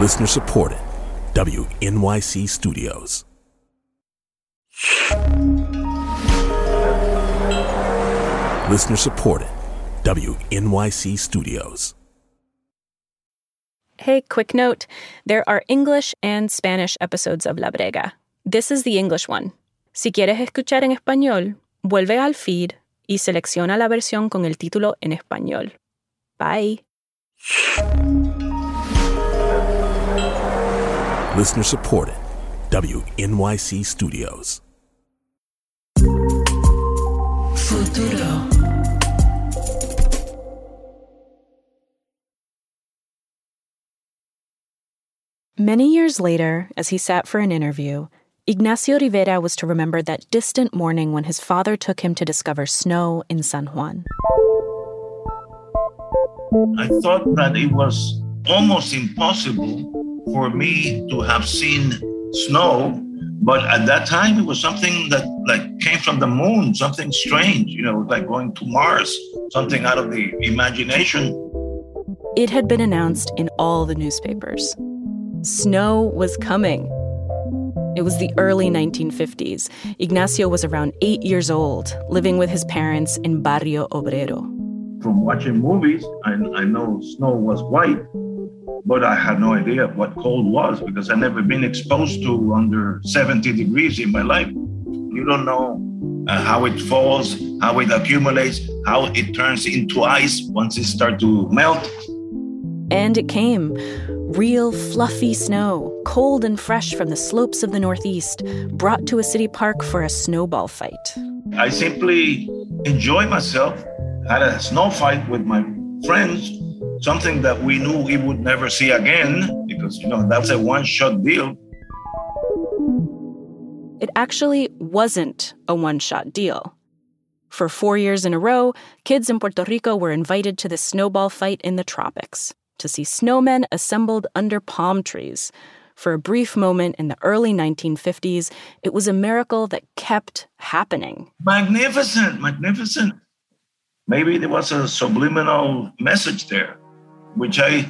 Listener supported. WNYC Studios. Listener supported. WNYC Studios. Hey, quick note there are English and Spanish episodes of La Brega. This is the English one. Si quieres escuchar en español, vuelve al feed y selecciona la versión con el título en español. Bye. Listener supported. WNYC Studios. Futuro. Many years later, as he sat for an interview, Ignacio Rivera was to remember that distant morning when his father took him to discover snow in San Juan. I thought that it was almost impossible for me to have seen snow, but at that time it was something that like came from the moon, something strange, you know, like going to Mars, something out of the imagination. It had been announced in all the newspapers. Snow was coming. It was the early 1950s. Ignacio was around eight years old, living with his parents in Barrio Obrero. From watching movies, I, I know snow was white, but I had no idea what cold was because I never been exposed to under 70 degrees in my life. You don't know uh, how it falls, how it accumulates, how it turns into ice once it starts to melt. And it came real fluffy snow, cold and fresh from the slopes of the Northeast, brought to a city park for a snowball fight. I simply enjoy myself, had a snow fight with my friends, something that we knew we would never see again because, you know, that's a one shot deal. It actually wasn't a one shot deal. For four years in a row, kids in Puerto Rico were invited to the snowball fight in the tropics to see snowmen assembled under palm trees. For a brief moment in the early 1950s, it was a miracle that kept happening. Magnificent, magnificent. Maybe there was a subliminal message there, which I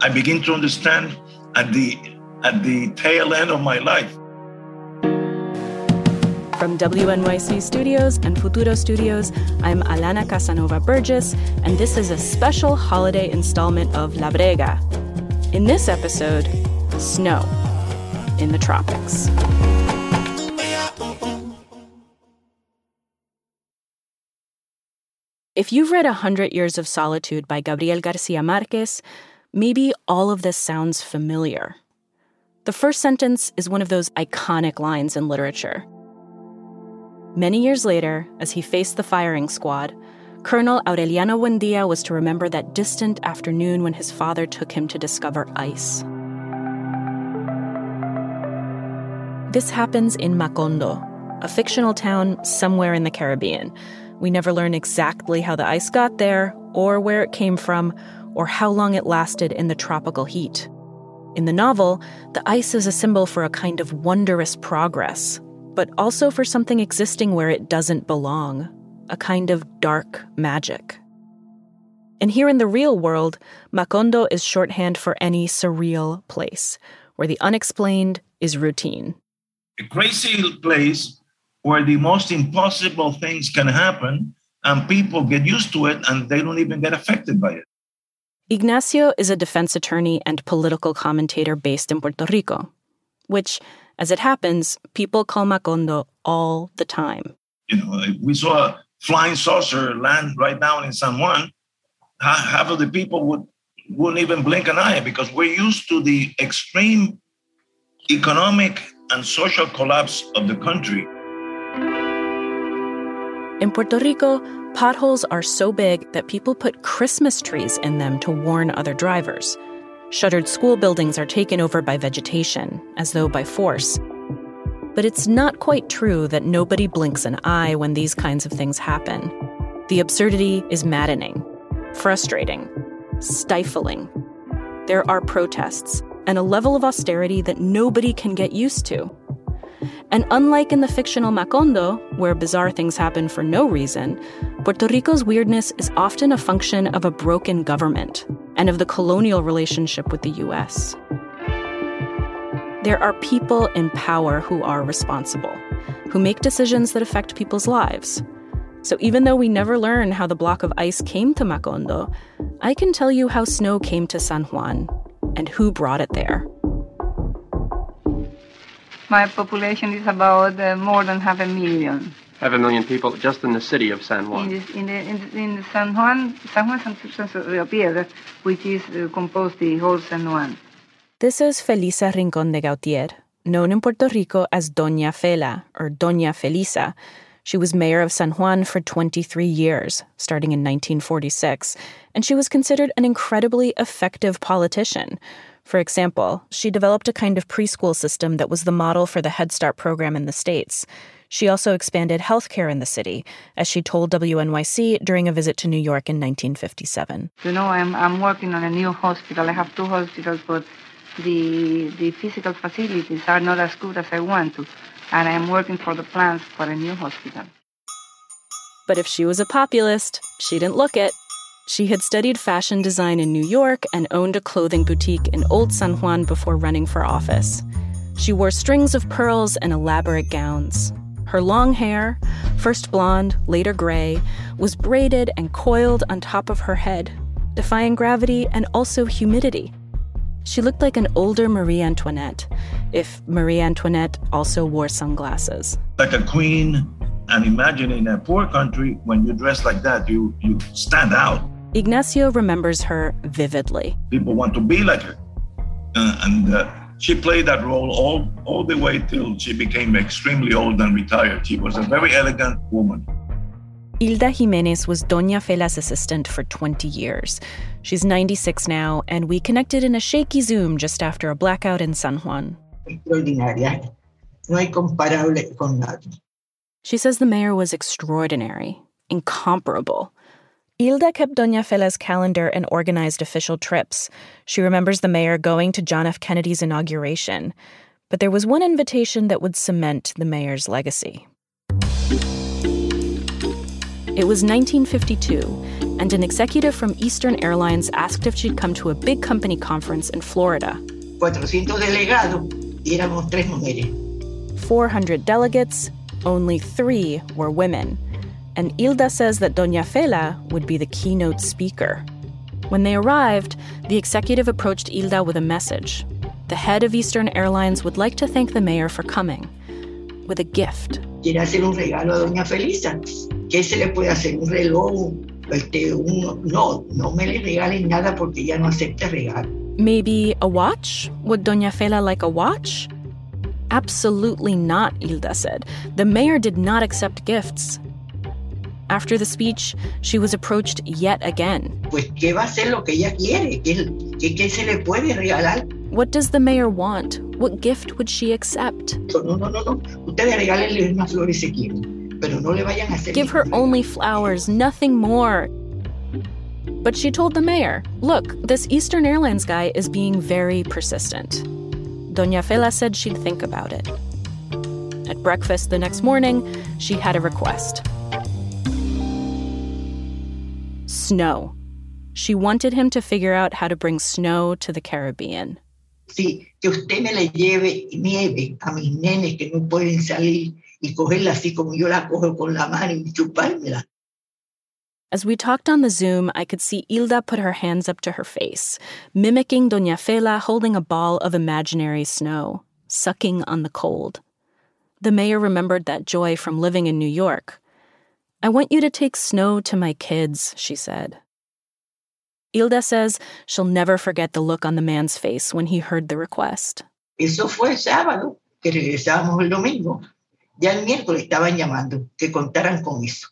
I begin to understand at the at the tail end of my life. From WNYC Studios and Futuro Studios, I'm Alana Casanova Burgess, and this is a special holiday installment of La Brega. In this episode, snow in the tropics. If you've read A Hundred Years of Solitude by Gabriel Garcia Marquez, maybe all of this sounds familiar. The first sentence is one of those iconic lines in literature. Many years later, as he faced the firing squad, Colonel Aureliano Buendia was to remember that distant afternoon when his father took him to discover ice. This happens in Macondo, a fictional town somewhere in the Caribbean. We never learn exactly how the ice got there, or where it came from, or how long it lasted in the tropical heat. In the novel, the ice is a symbol for a kind of wondrous progress, but also for something existing where it doesn't belong, a kind of dark magic. And here in the real world, Macondo is shorthand for any surreal place, where the unexplained is routine. A crazy place where the most impossible things can happen and people get used to it and they don't even get affected by it. Ignacio is a defense attorney and political commentator based in Puerto Rico, which, as it happens, people call Macondo all the time. You know, if we saw a flying saucer land right now in San Juan, half of the people would wouldn't even blink an eye because we're used to the extreme economic and social collapse of the country. In Puerto Rico, Potholes are so big that people put Christmas trees in them to warn other drivers. Shuttered school buildings are taken over by vegetation, as though by force. But it's not quite true that nobody blinks an eye when these kinds of things happen. The absurdity is maddening, frustrating, stifling. There are protests and a level of austerity that nobody can get used to. And unlike in the fictional Macondo, where bizarre things happen for no reason, Puerto Rico's weirdness is often a function of a broken government and of the colonial relationship with the US. There are people in power who are responsible, who make decisions that affect people's lives. So even though we never learn how the block of ice came to Macondo, I can tell you how snow came to San Juan and who brought it there. My population is about uh, more than half a million. Half a million people just in the city of San Juan. In, this, in, the, in, in San Juan, San Juan San Rio Piedra, which is uh, composed the whole San Juan. This is Felisa Rincon de Gautier, known in Puerto Rico as Doña Fela or Doña Felisa. She was mayor of San Juan for 23 years, starting in 1946, and she was considered an incredibly effective politician. For example, she developed a kind of preschool system that was the model for the Head Start program in the States. She also expanded healthcare in the city, as she told WNYC during a visit to New York in 1957. You know, I'm, I'm working on a new hospital. I have two hospitals, but the, the physical facilities are not as good as I want to, and I'm working for the plans for a new hospital. But if she was a populist, she didn't look it. She had studied fashion design in New York and owned a clothing boutique in Old San Juan before running for office. She wore strings of pearls and elaborate gowns. Her long hair, first blonde, later gray, was braided and coiled on top of her head, defying gravity and also humidity. She looked like an older Marie Antoinette, if Marie Antoinette also wore sunglasses. Like a queen, and imagine in a poor country, when you dress like that, you, you stand out. Ignacio remembers her vividly. People want to be like her. Uh, and uh, she played that role all, all the way till she became extremely old and retired. She was a very elegant woman. Hilda Jimenez was Doña Fela's assistant for 20 years. She's 96 now, and we connected in a shaky Zoom just after a blackout in San Juan. Extraordinaria. No hay comparable con nadie. She says the mayor was extraordinary, incomparable. Hilda kept Doña Fela's calendar and organized official trips. She remembers the mayor going to John F. Kennedy's inauguration. But there was one invitation that would cement the mayor's legacy. It was 1952, and an executive from Eastern Airlines asked if she'd come to a big company conference in Florida. 400 delegados y éramos tres mujeres. 400 delegates, only three were women. And Hilda says that Doña Fela would be the keynote speaker. When they arrived, the executive approached Hilda with a message. The head of Eastern Airlines would like to thank the mayor for coming with a gift. Quiere hacer un regalo a Doña Felisa. ¿Qué se le puede hacer? ¿Un reloj? Este, un, no, no me le regalen nada porque ella no acepta regalo. Maybe a watch? Would Doña Fela like a watch? Absolutely not, Hilda said. The mayor did not accept gifts. After the speech, she was approached yet again. What does the mayor want? What gift would she accept? Give her only flowers, nothing more. But she told the mayor, look, this Eastern Airlines guy is being very persistent. Doña Fela said she'd think about it. At breakfast the next morning, she had a request snow. She wanted him to figure out how to bring snow to the Caribbean. Sí, que usted me le lleve nieve a mis nenes que no pueden salir y cogerla así como yo la cojo con la mano y chupármela. As we talked on the Zoom, I could see Hilda put her hands up to her face, mimicking Doña Fela holding a ball of imaginary snow, sucking on the cold. The mayor remembered that joy from living in New York. I want you to take snow to my kids, she said. Hilda says she'll never forget the look on the man's face when he heard the request. Eso fue sábado, que regresábamos el domingo. Ya el miércoles estaban llamando, que contaran con eso.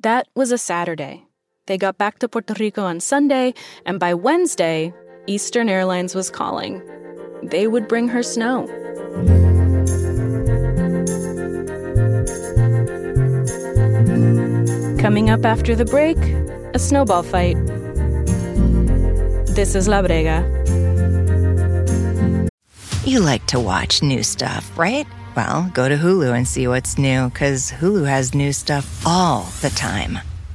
That was a Saturday. They got back to Puerto Rico on Sunday, and by Wednesday, Eastern Airlines was calling. They would bring her snow. Coming up after the break, a snowball fight. This is La Brega. You like to watch new stuff, right? Well, go to Hulu and see what's new, because Hulu has new stuff all the time.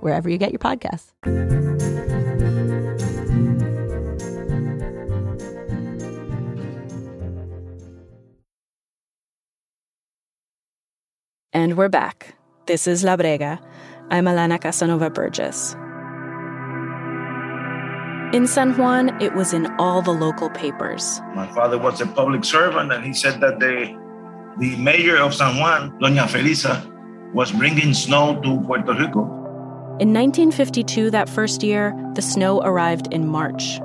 Wherever you get your podcasts. And we're back. This is La Brega. I'm Alana Casanova Burgess. In San Juan, it was in all the local papers. My father was a public servant, and he said that the, the mayor of San Juan, Doña Felisa, was bringing snow to Puerto Rico. In 1952, that first year, the snow arrived in March.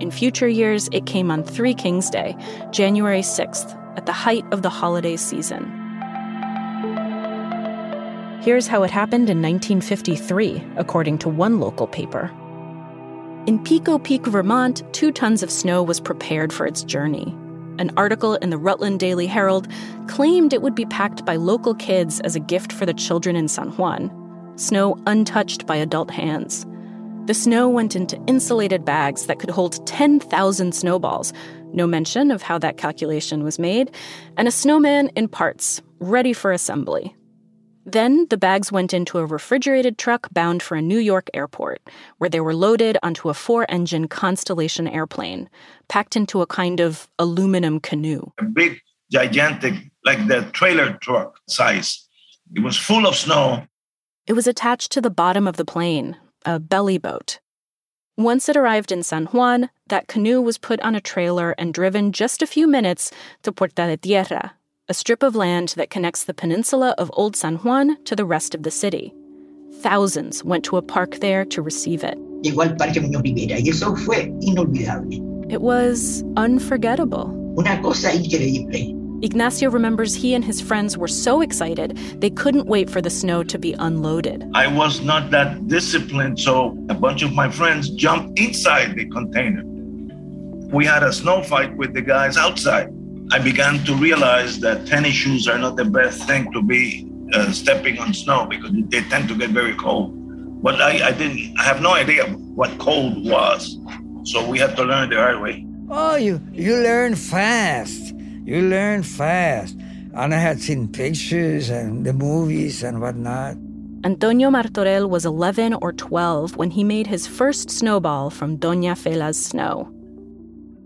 In future years, it came on Three Kings Day, January 6th, at the height of the holiday season. Here's how it happened in 1953, according to one local paper. In Pico Peak, Vermont, two tons of snow was prepared for its journey. An article in the Rutland Daily Herald claimed it would be packed by local kids as a gift for the children in San Juan, snow untouched by adult hands. The snow went into insulated bags that could hold 10,000 snowballs, no mention of how that calculation was made, and a snowman in parts, ready for assembly. Then the bags went into a refrigerated truck bound for a New York airport, where they were loaded onto a four engine Constellation airplane, packed into a kind of aluminum canoe. A big, gigantic, like the trailer truck size. It was full of snow. It was attached to the bottom of the plane, a belly boat. Once it arrived in San Juan, that canoe was put on a trailer and driven just a few minutes to Puerta de Tierra, a strip of land that connects the peninsula of Old San Juan to the rest of the city. Thousands went to a park there to receive it. Llegó al Parque Muñoz Rivera y eso fue inolvidable. It was unforgettable. Una cosa increíble. Ignacio remembers he and his friends were so excited they couldn't wait for the snow to be unloaded. I was not that disciplined, so a bunch of my friends jumped inside the container. We had a snow fight with the guys outside. I began to realize that tennis shoes are not the best thing to be uh, stepping on snow because they tend to get very cold. But I, I didn't, I have no idea what cold was. So we had to learn the hard way. Oh, you you learn fast. You learn fast. And I had seen pictures and the movies and whatnot. Antonio Martorell was 11 or 12 when he made his first snowball from Doña Fela's snow.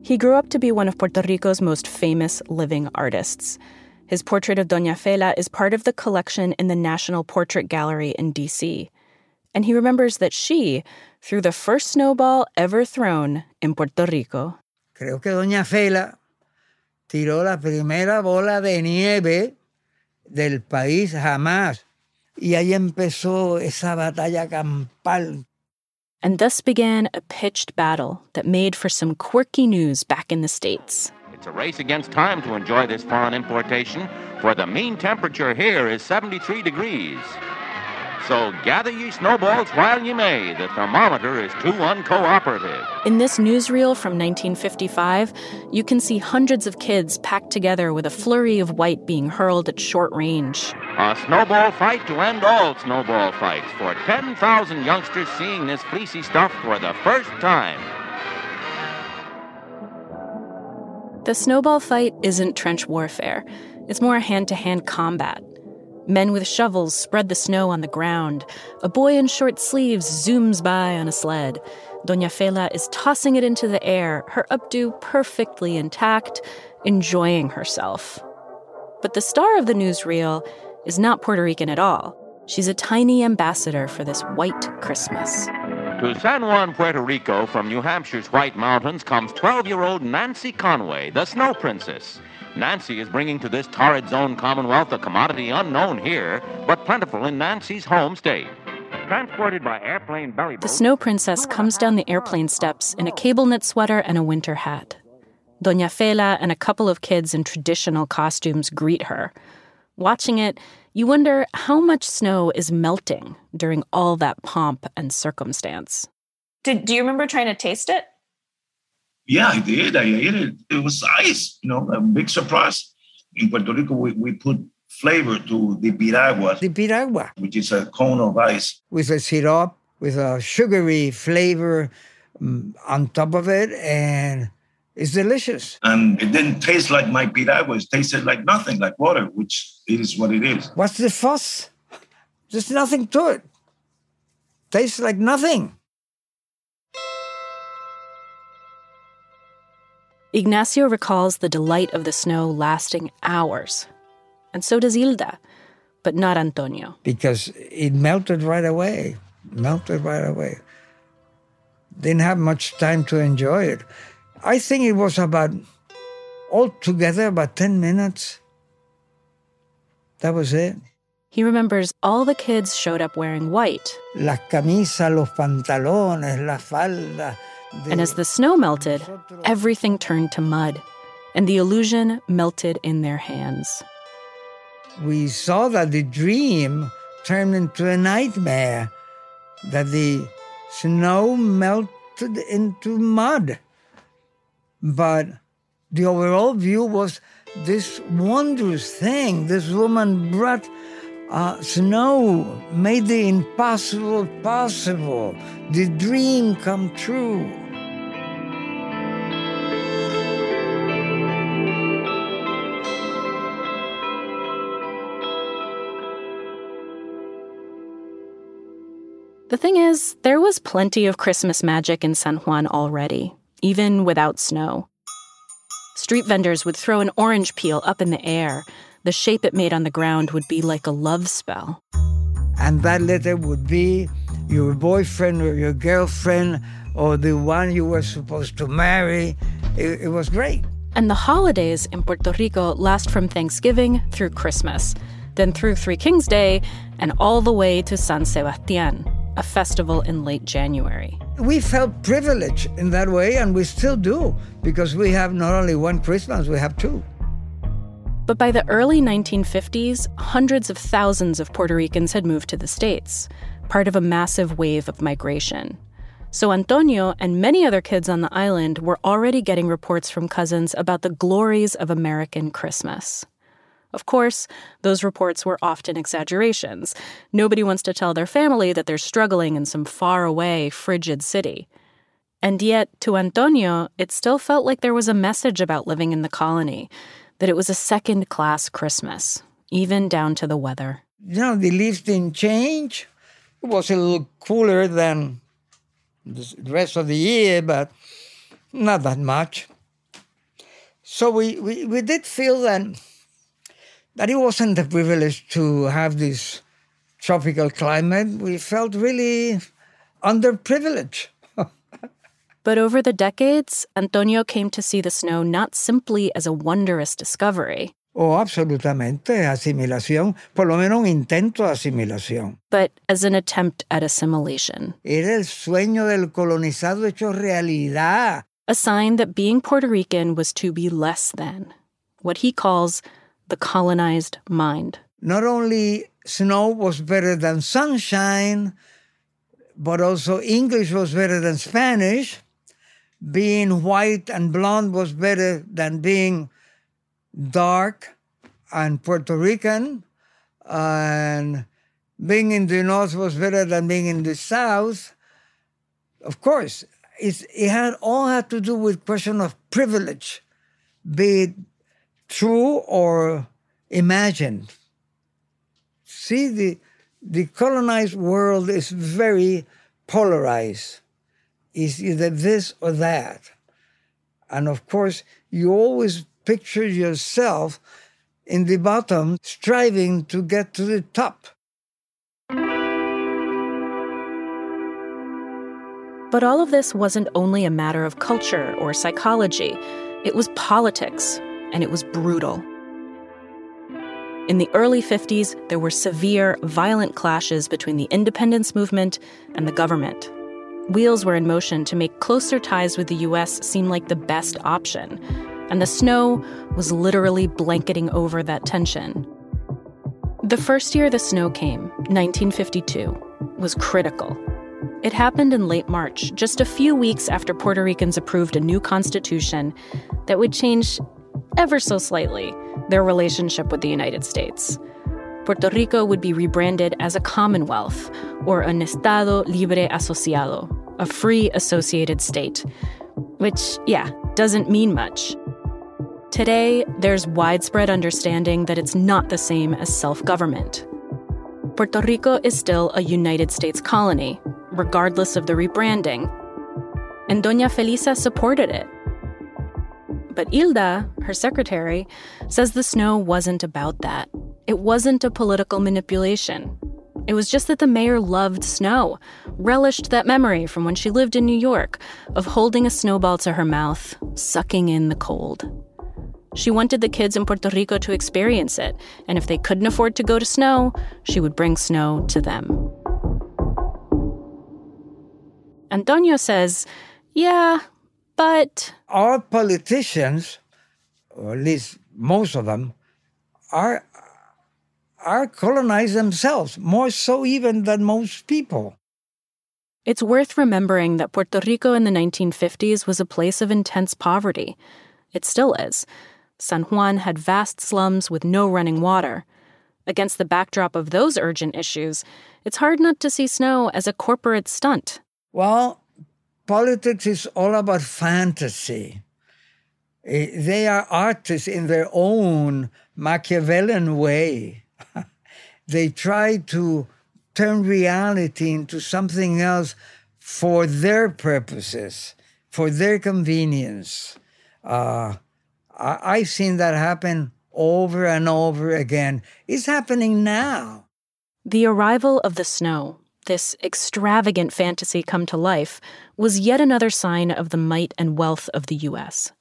He grew up to be one of Puerto Rico's most famous living artists. His portrait of Doña Fela is part of the collection in the National Portrait Gallery in D.C. And he remembers that she threw the first snowball ever thrown in Puerto Rico. Creo que Doña Fela tiró la primera bola de nieve del país jamás. Y ahí empezó esa batalla campal. And thus began a pitched battle that made for some quirky news back in the States. It's a race against time to enjoy this foreign importation, for the mean temperature here is 73 degrees. So gather ye snowballs while ye may. The thermometer is too uncooperative. In this newsreel from 1955, you can see hundreds of kids packed together with a flurry of white being hurled at short range. A snowball fight to end all snowball fights for 10,000 youngsters seeing this fleecy stuff for the first time. The snowball fight isn't trench warfare, it's more hand to hand combat. Men with shovels spread the snow on the ground. A boy in short sleeves zooms by on a sled. Doña Fela is tossing it into the air, her updo perfectly intact, enjoying herself. But the star of the newsreel is not Puerto Rican at all. She's a tiny ambassador for this white Christmas. To San Juan, Puerto Rico, from New Hampshire's White Mountains, comes 12 year old Nancy Conway, the Snow Princess. Nancy is bringing to this torrid zone commonwealth a commodity unknown here, but plentiful in Nancy's home state. Transported by airplane belly The Snow Princess comes down the airplane steps in a cable knit sweater and a winter hat. Doña Fela and a couple of kids in traditional costumes greet her. Watching it, you wonder how much snow is melting during all that pomp and circumstance. Did, do you remember trying to taste it? Yeah, I did. I ate it. It was ice, you know, a big surprise. In Puerto Rico, we, we put flavor to the piragua. The piragua. Which is a cone of ice. With a syrup, with a sugary flavor um, on top of it, and it's delicious. And it didn't taste like my piragua. It tasted like nothing, like water, which is what it is. What's the fuss? There's nothing to it. Tastes like nothing. Ignacio recalls the delight of the snow lasting hours. And so does Hilda, but not Antonio. Because it melted right away. Melted right away. Didn't have much time to enjoy it. I think it was about, altogether, about 10 minutes. That was it. He remembers all the kids showed up wearing white. Las camisas, los pantalones, la falda. And as the snow melted, everything turned to mud, and the illusion melted in their hands. We saw that the dream turned into a nightmare, that the snow melted into mud. But the overall view was this wondrous thing. This woman brought uh, snow, made the impossible possible, the dream come true. The thing is, there was plenty of Christmas magic in San Juan already, even without snow. Street vendors would throw an orange peel up in the air. The shape it made on the ground would be like a love spell. And that letter would be your boyfriend or your girlfriend or the one you were supposed to marry. It, it was great. And the holidays in Puerto Rico last from Thanksgiving through Christmas, then through Three Kings Day, and all the way to San Sebastian, a festival in late January. We felt privileged in that way, and we still do, because we have not only one Christmas, we have two. But by the early 1950s, hundreds of thousands of Puerto Ricans had moved to the States, part of a massive wave of migration. So Antonio and many other kids on the island were already getting reports from cousins about the glories of American Christmas. Of course, those reports were often exaggerations. Nobody wants to tell their family that they're struggling in some faraway, frigid city. And yet, to Antonio, it still felt like there was a message about living in the colony, that it was a second class Christmas, even down to the weather. You know, the leaves didn't change. It was a little cooler than the rest of the year, but not that much. So we, we, we did feel that that it wasn't a privilege to have this tropical climate. We felt really underprivileged. but over the decades, Antonio came to see the snow not simply as a wondrous discovery. Oh, absolutamente, asimilación, por lo menos un intento de asimilación. But as an attempt at assimilation. Era el sueño del colonizado hecho realidad. A sign that being Puerto Rican was to be less than, what he calls the colonized mind. Not only snow was better than sunshine, but also English was better than Spanish. Being white and blonde was better than being dark and Puerto Rican. And being in the north was better than being in the south. Of course, it had all had to do with question of privilege be it true or imagined. See, the, the colonized world is very polarized. It's either this or that. And of course, you always picture yourself in the bottom, striving to get to the top. But all of this wasn't only a matter of culture or psychology, it was politics, and it was brutal. In the early 50s, there were severe, violent clashes between the independence movement and the government. Wheels were in motion to make closer ties with the US seem like the best option, and the snow was literally blanketing over that tension. The first year the snow came, 1952, was critical. It happened in late March, just a few weeks after Puerto Ricans approved a new constitution that would change ever so slightly their relationship with the United States. Puerto Rico would be rebranded as a Commonwealth, or an Estado Libre Asociado, a free associated state, which, yeah, doesn't mean much. Today, there's widespread understanding that it's not the same as self government. Puerto Rico is still a United States colony, regardless of the rebranding. And Doña Felisa supported it. But Hilda, her secretary, says the snow wasn't about that. It wasn't a political manipulation. It was just that the mayor loved snow, relished that memory from when she lived in New York of holding a snowball to her mouth, sucking in the cold. She wanted the kids in Puerto Rico to experience it, and if they couldn't afford to go to snow, she would bring snow to them. Antonio says, yeah, but. Our politicians, or at least most of them, are, are colonized themselves, more so even than most people. It's worth remembering that Puerto Rico in the 1950s was a place of intense poverty. It still is. San Juan had vast slums with no running water. Against the backdrop of those urgent issues, it's hard not to see snow as a corporate stunt. Well, politics is all about fantasy. Eh, they are artists in their own Machiavellian way. they try to turn reality into something else for their purposes, for their convenience. Uh, I, have seen that happen over and over again. It's happening now. The arrival of the snow, this extravagant fantasy come to life, was yet another sign of the might and wealth of the U.S.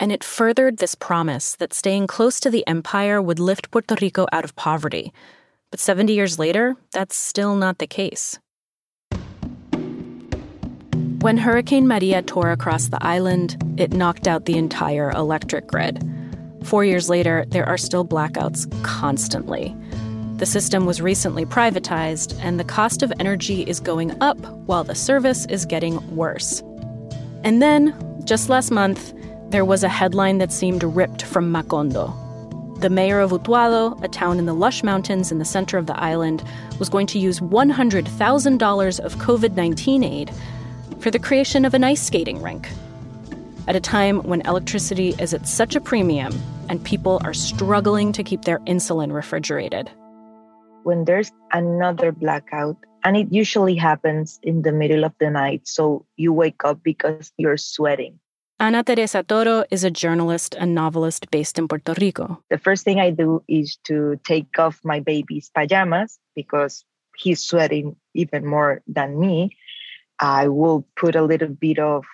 And it furthered this promise that staying close to the empire would lift Puerto Rico out of poverty. But 70 years later, that's still not the case. When Hurricane Maria tore across the island, it knocked out the entire electric grid. Four years later, there are still blackouts constantly. The system was recently privatized, and the cost of energy is going up while the service is getting worse. And then, just last month, there was a headline that seemed ripped from Macondo. The mayor of Utuado, a town in the lush mountains in the center of the island, was going to use $100,000 of COVID 19 aid for the creation of an ice skating rink. At a time when electricity is at such a premium and people are struggling to keep their insulin refrigerated. When there's another blackout, and it usually happens in the middle of the night, so you wake up because you're sweating. Ana Teresa Toro is a journalist and novelist based in Puerto Rico. The first thing I do is to take off my baby's pajamas because he's sweating even more than me. I will put a little bit of,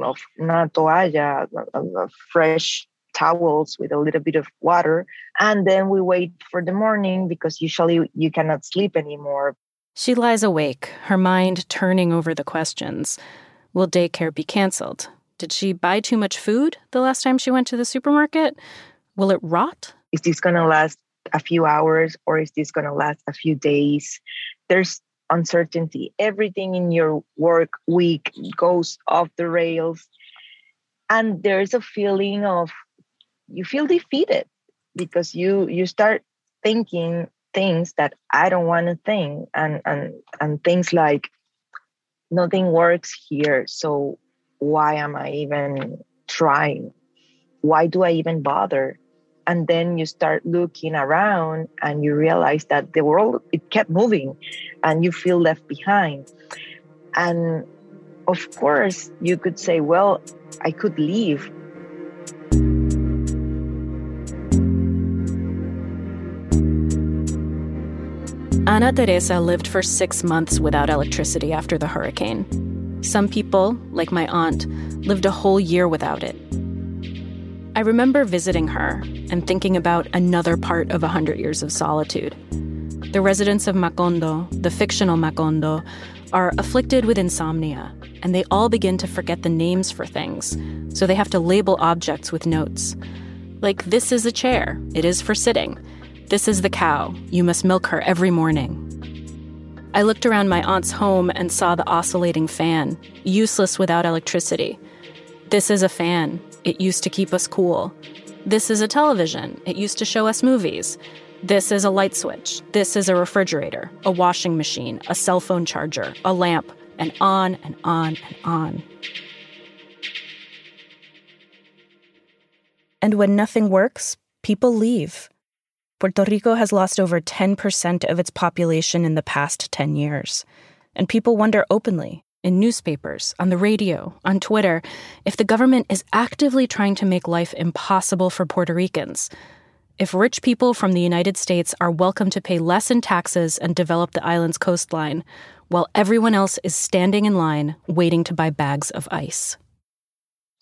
of una toalla, of fresh towels with a little bit of water. And then we wait for the morning because usually you cannot sleep anymore. She lies awake, her mind turning over the questions. Will daycare be canceled? Did she buy too much food the last time she went to the supermarket? Will it rot? Is this going to last a few hours or is this going to last a few days? There's uncertainty. Everything in your work week goes off the rails. And there's a feeling of you feel defeated because you you start thinking things that I don't want to think and and and things like nothing works here. So why am I even trying? why do I even bother? And then you start looking around and you realize that the world it kept moving and you feel left behind. And of course, you could say, well, I could leave. Ana Teresa lived for six months without electricity after the hurricane. Some people, like my aunt, lived a whole year without it. I remember visiting her and thinking about another part of 100 Years of Solitude. The residents of Macondo, the fictional Macondo, are afflicted with insomnia, and they all begin to forget the names for things, so they have to label objects with notes. Like, this is a chair, it is for sitting. This is the cow. You must milk her every morning. I looked around my aunt's home and saw the oscillating fan, useless without electricity. This is a fan. It used to keep us cool. This is a television. It used to show us movies. This is a light switch. This is a refrigerator, a washing machine, a cell phone charger, a lamp, and on and on and on. And when nothing works, people leave. Puerto Rico has lost over 10% of its population in the past 10 years. And people wonder openly, in newspapers, on the radio, on Twitter, if the government is actively trying to make life impossible for Puerto Ricans. If rich people from the United States are welcome to pay less in taxes and develop the island's coastline, while everyone else is standing in line waiting to buy bags of ice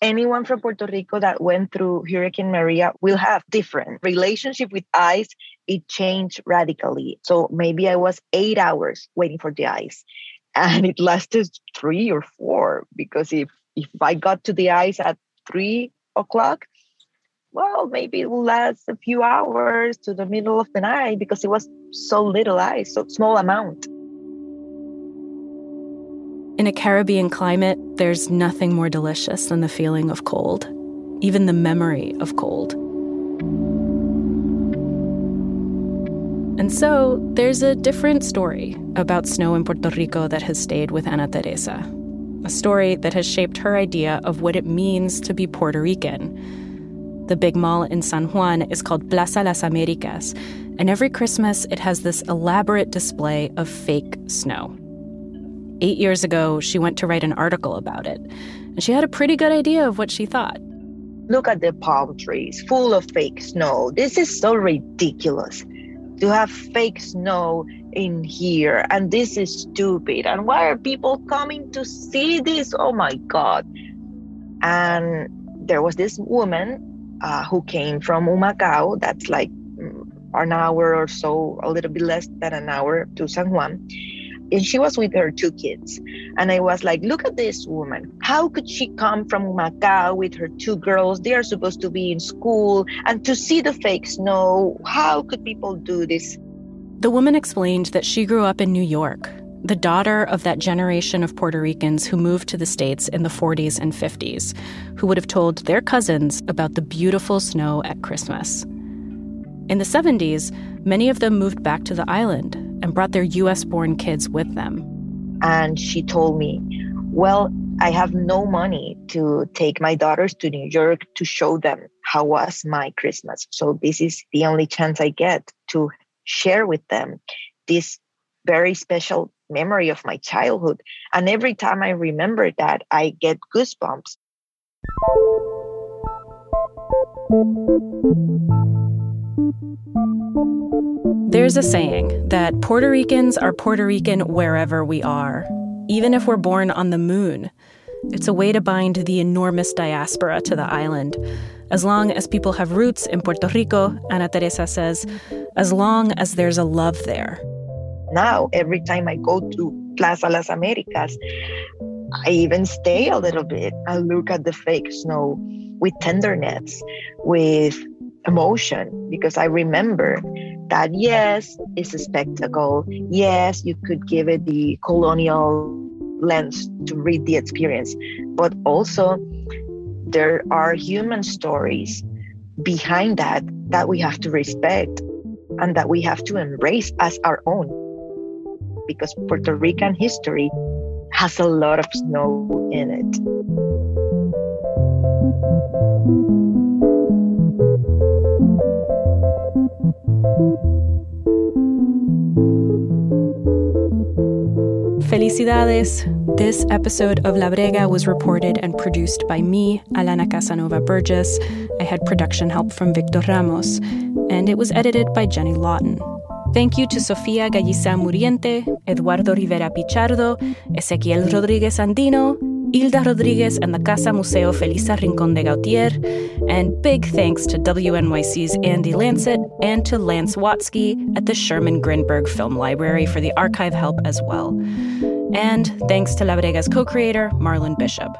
anyone from Puerto Rico that went through Hurricane Maria will have different relationship with ice. It changed radically. So maybe I was eight hours waiting for the ice, and it lasted three or four because if if I got to the ice at three o'clock, well, maybe it will last a few hours to the middle of the night because it was so little ice, so small amount. In a Caribbean climate, there's nothing more delicious than the feeling of cold, even the memory of cold. And so, there's a different story about snow in Puerto Rico that has stayed with Ana Teresa. A story that has shaped her idea of what it means to be Puerto Rican. The big mall in San Juan is called Plaza Las Americas, and every Christmas it has this elaborate display of fake snow. Eight years ago, she went to write an article about it, and she had a pretty good idea of what she thought. Look at the palm trees full of fake snow. This is so ridiculous to have fake snow in here, and this is stupid. And why are people coming to see this? Oh my God. And there was this woman uh, who came from Humacao, that's like mm, an hour or so, a little bit less than an hour to San Juan and she was with her two kids. And I was like, look at this woman. How could she come from Humacao with her two girls? They are supposed to be in school and to see the fake snow. How could people do this? The woman explained that she grew up in New York, the daughter of that generation of Puerto Ricans who moved to the States in the 40s and 50s, who would have told their cousins about the beautiful snow at Christmas. In the 70s, many of them moved back to the island and brought their US born kids with them. And she told me, Well, I have no money to take my daughters to New York to show them how was my Christmas. So this is the only chance I get to share with them this very special memory of my childhood. And every time I remember that, I get goosebumps. There's a saying that Puerto Ricans are Puerto Rican wherever we are, even if we're born on the moon. It's a way to bind the enormous diaspora to the island. As long as people have roots in Puerto Rico, Ana Teresa says, as long as there's a love there. Now, every time I go to Plaza Las Americas, I even stay a little bit. I look at the fake snow with tenderness, with emotion because I remember that yes, it's a spectacle. Yes, you could give it the colonial lens to read the experience, but also there are human stories behind that that we have to respect and that we have to embrace as our own because Puerto Rican history has a lot of snow in it. Felicidades! This episode of La Brega was reported and produced by me, Alana Casanova Burgess. I had production help from Victor Ramos, and it was edited by Jenny Lawton. Thank you to Sofia Gallisa Muriente, Eduardo Rivera Pichardo, Ezequiel Rodriguez Andino, Hilda Rodriguez and the Casa Museo Felisa Rincon de Gautier, and big thanks to WNYC's Andy Lanset and to Lance Watsky at the Sherman Grinberg Film Library for the archive help as well. And thanks to La Brega's co creator, Marlon Bishop.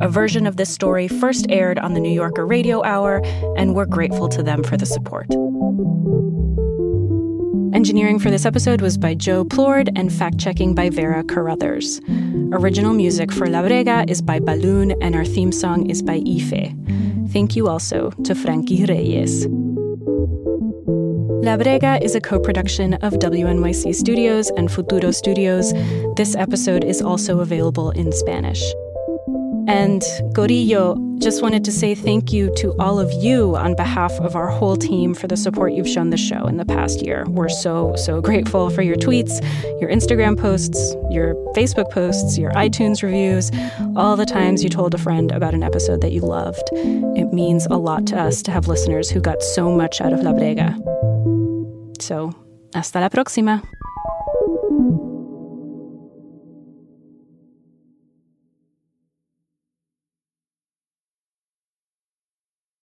A version of this story first aired on the New Yorker Radio Hour, and we're grateful to them for the support. Engineering for this episode was by Joe Plourde and fact checking by Vera Carruthers. Original music for La Brega is by Balún, and our theme song is by Ife. Thank you also to Frankie Reyes. La Brega is a co production of WNYC Studios and Futuro Studios. This episode is also available in Spanish. And Gorillo, just wanted to say thank you to all of you on behalf of our whole team for the support you've shown the show in the past year. We're so, so grateful for your tweets, your Instagram posts, your Facebook posts, your iTunes reviews, all the times you told a friend about an episode that you loved. It means a lot to us to have listeners who got so much out of La Brega. So, hasta la próxima.